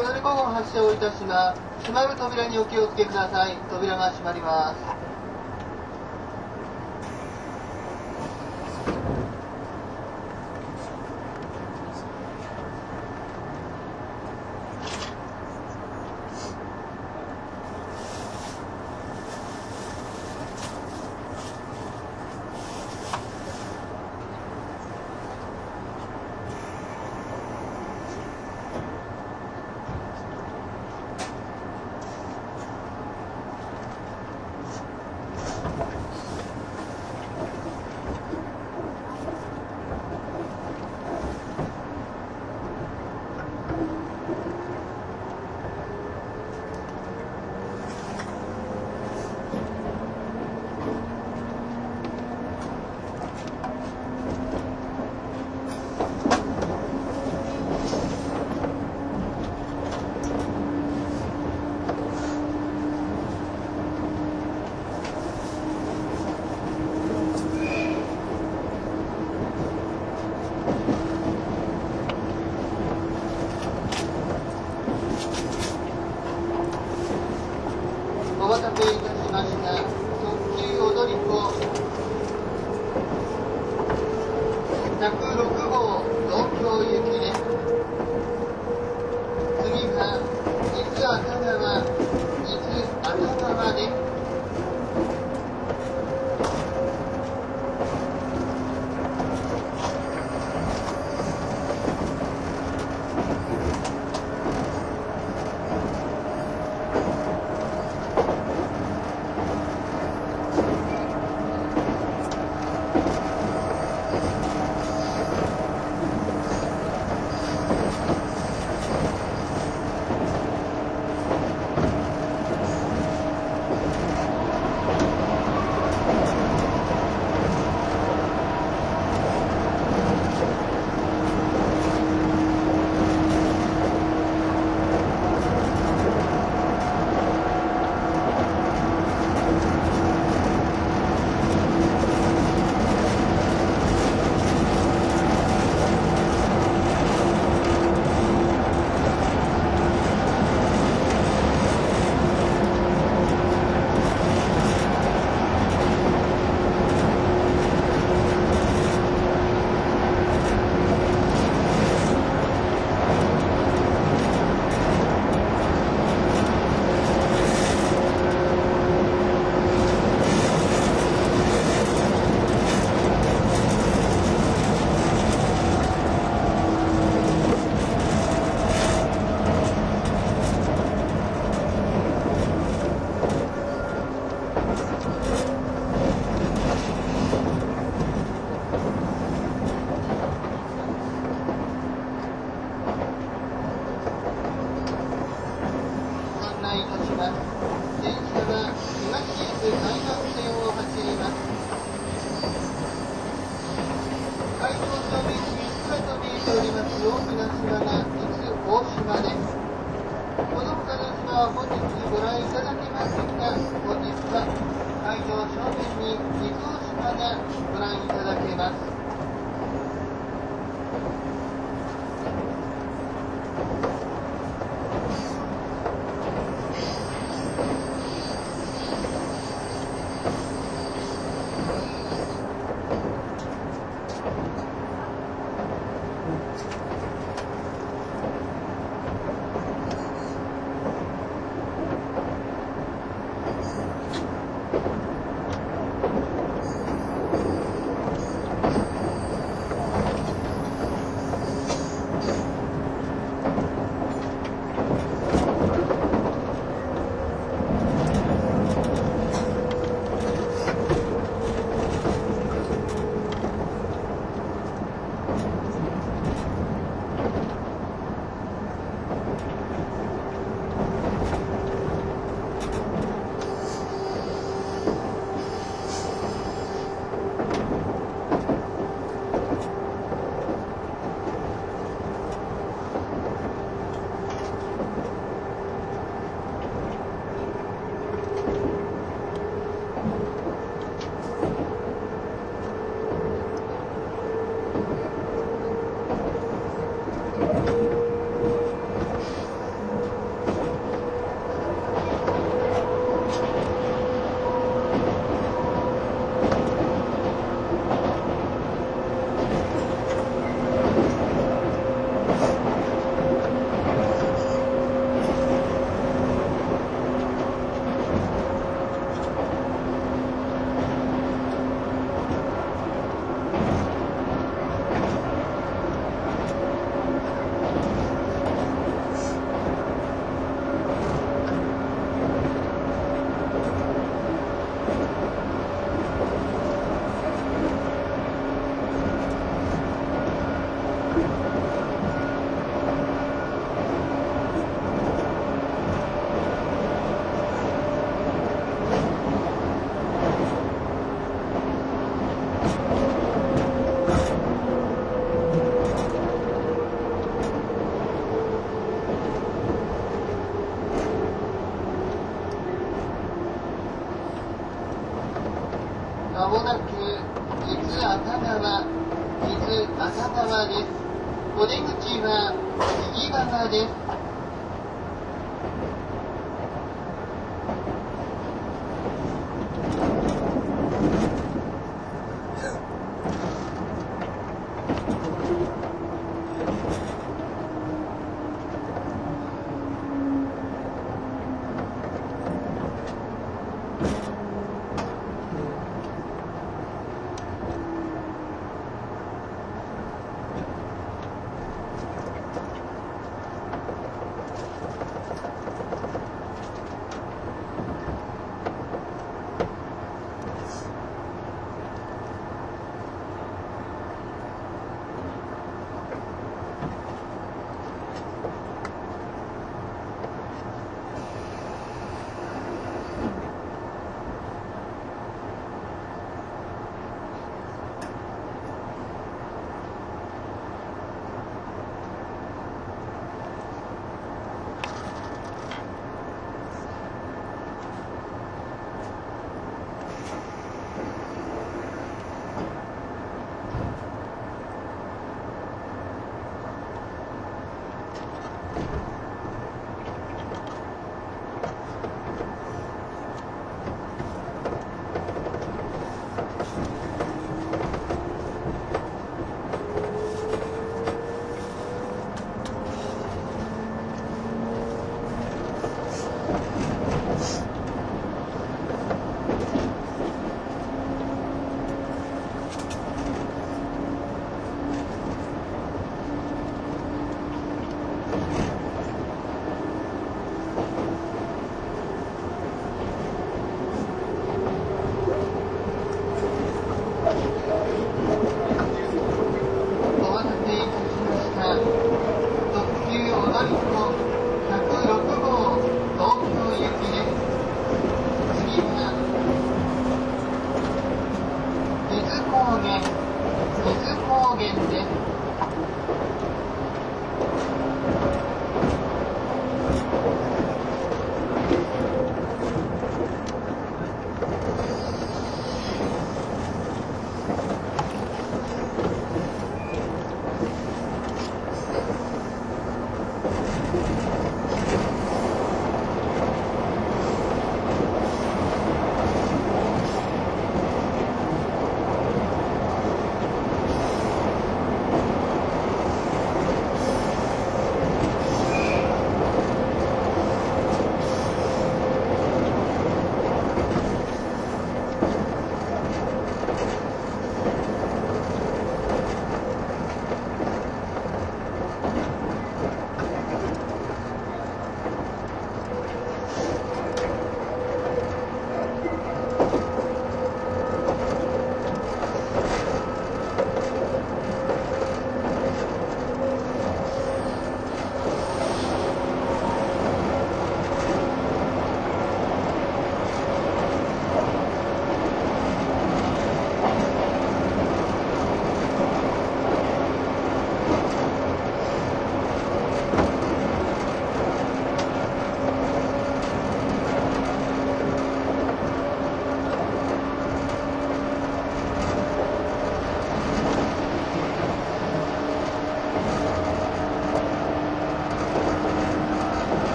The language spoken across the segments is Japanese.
お乗り号発車をいたします。閉まる扉にお気をつけください。扉が閉まります。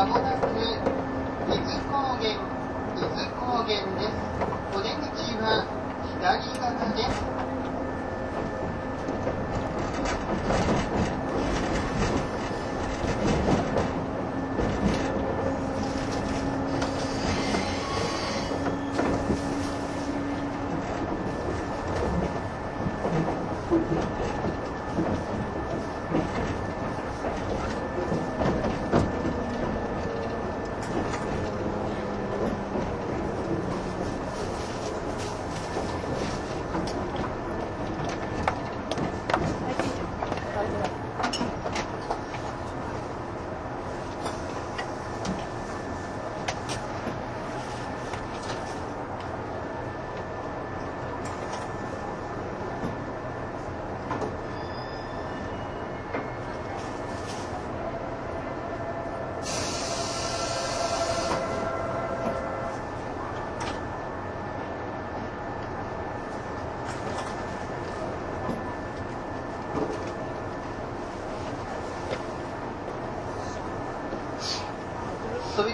Tá Obrigado.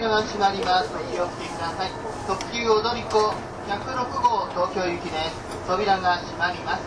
が閉まります。気をつけください。特急踊り子106号東京行きです。扉が閉まります。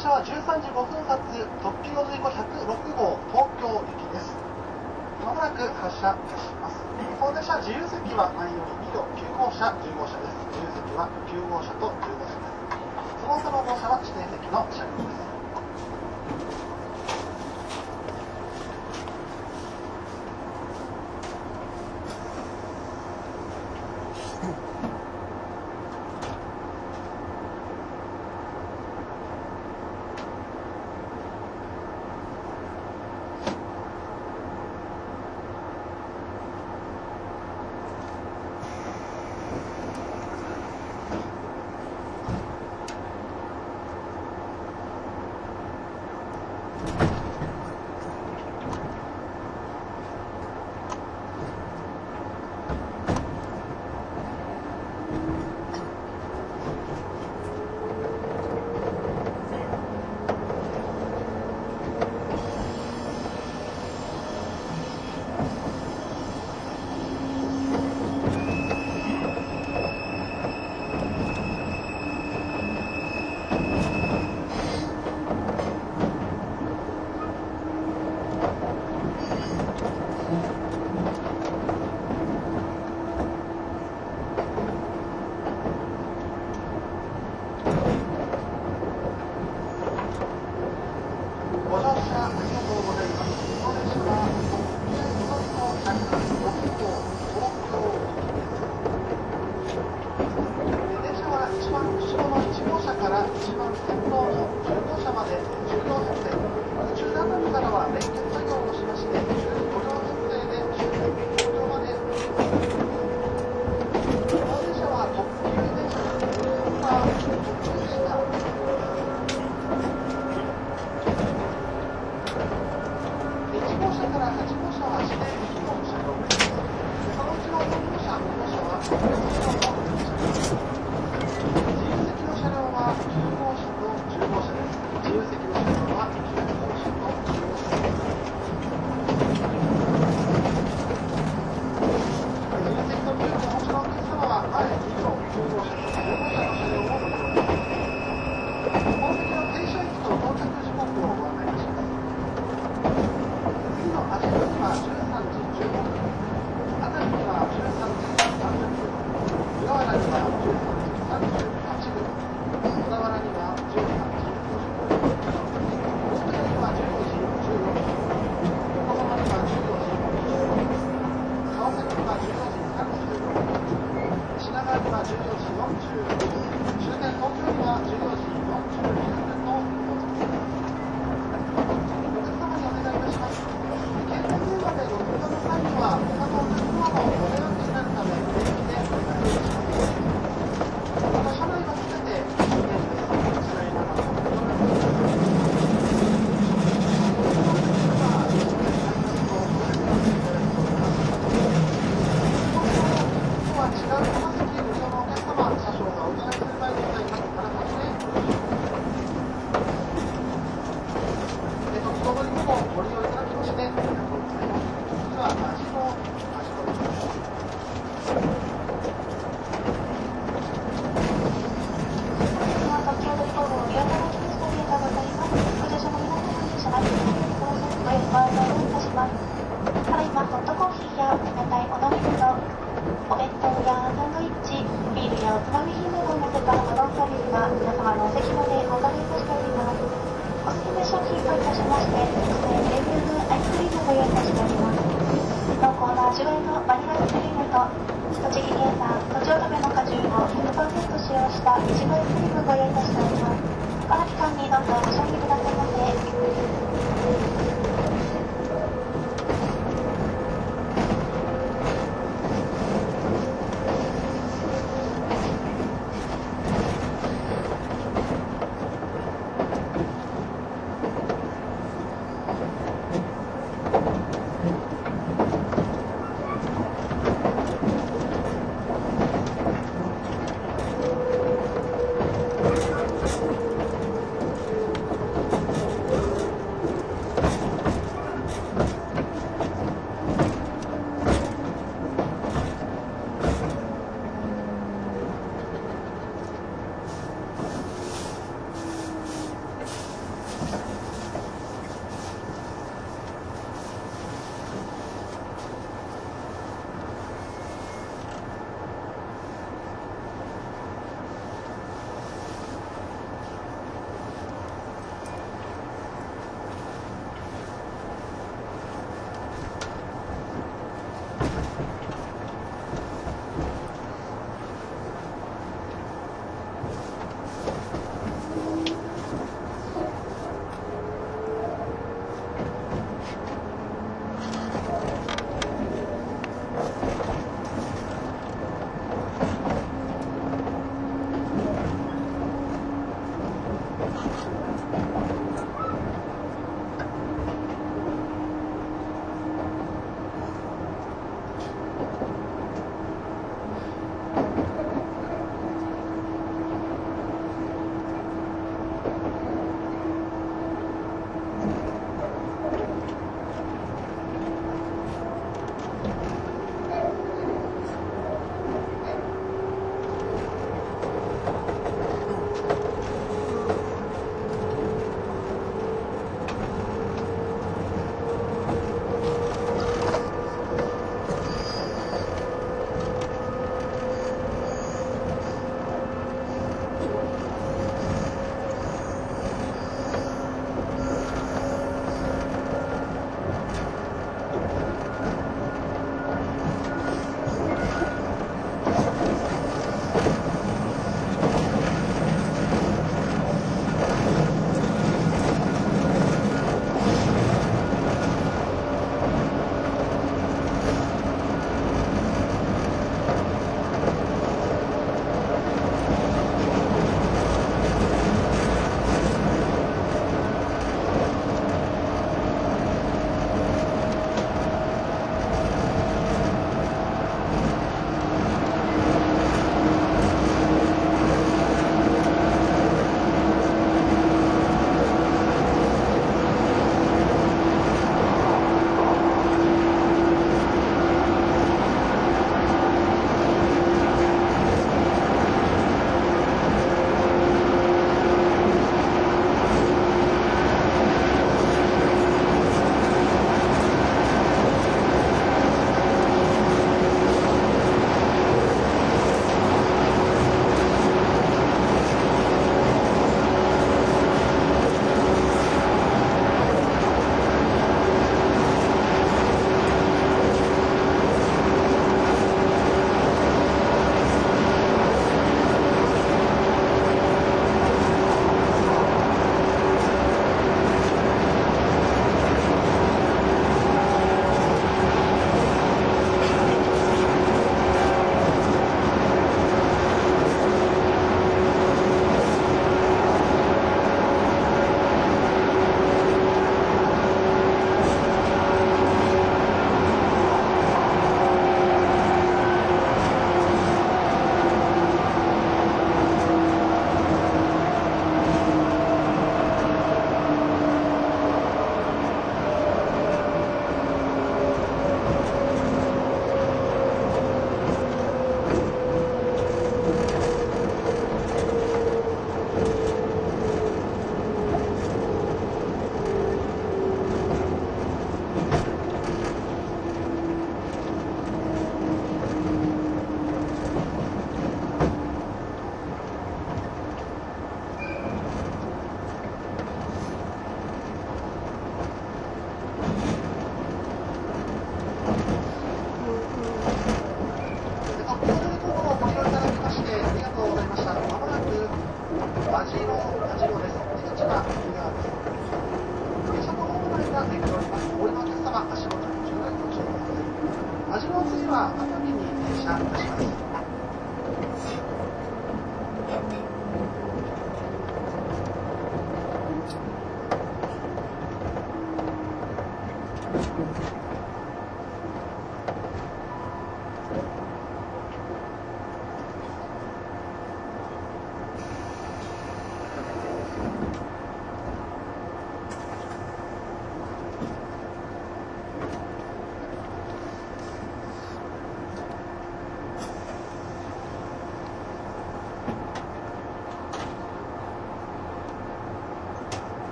車は13時5分。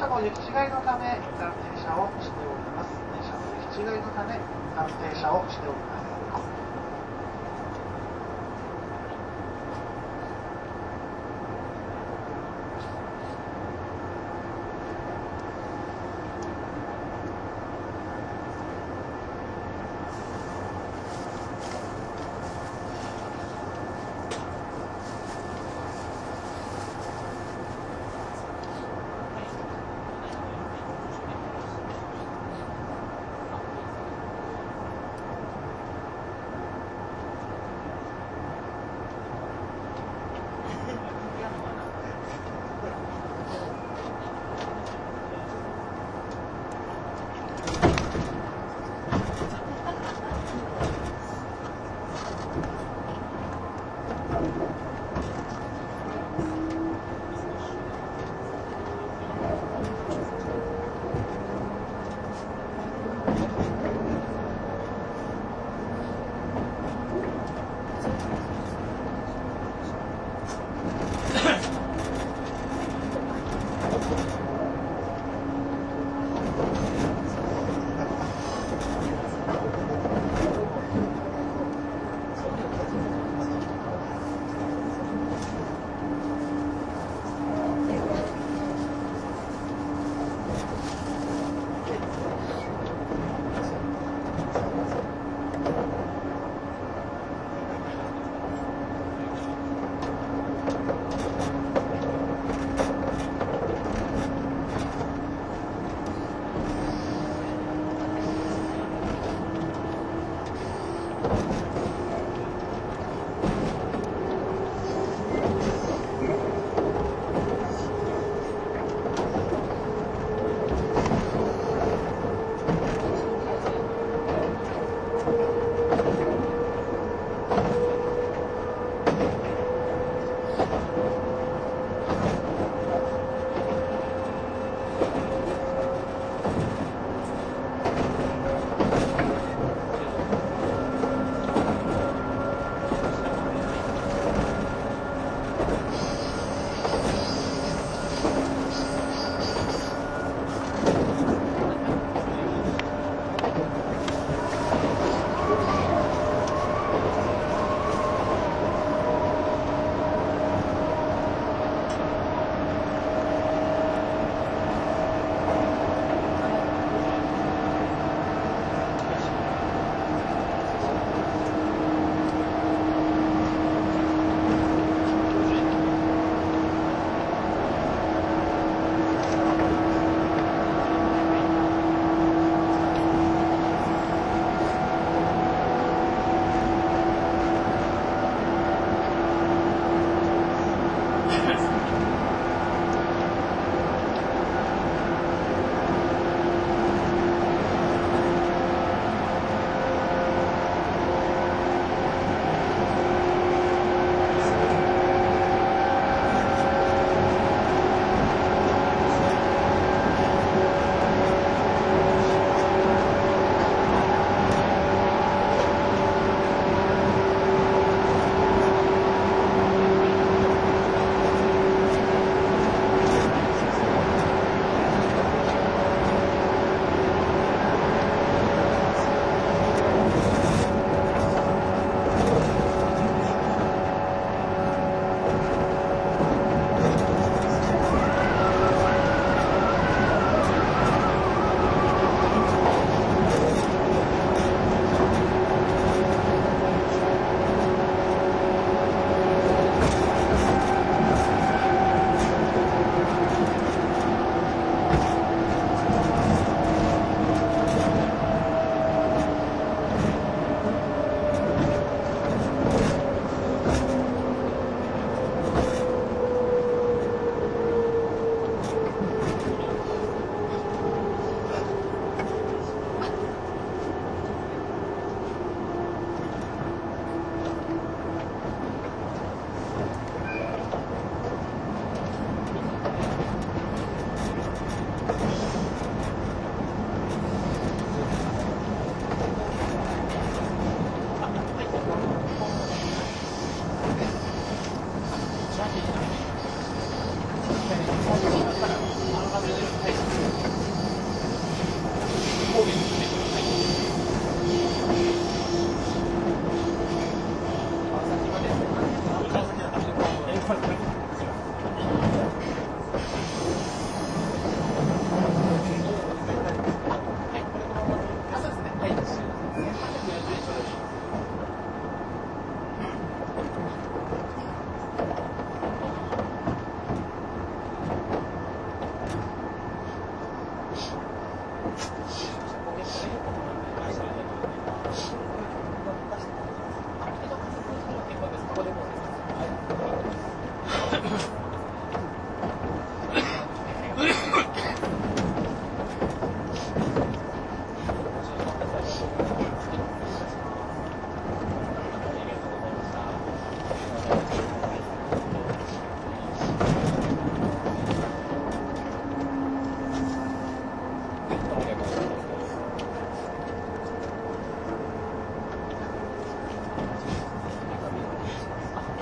ただいま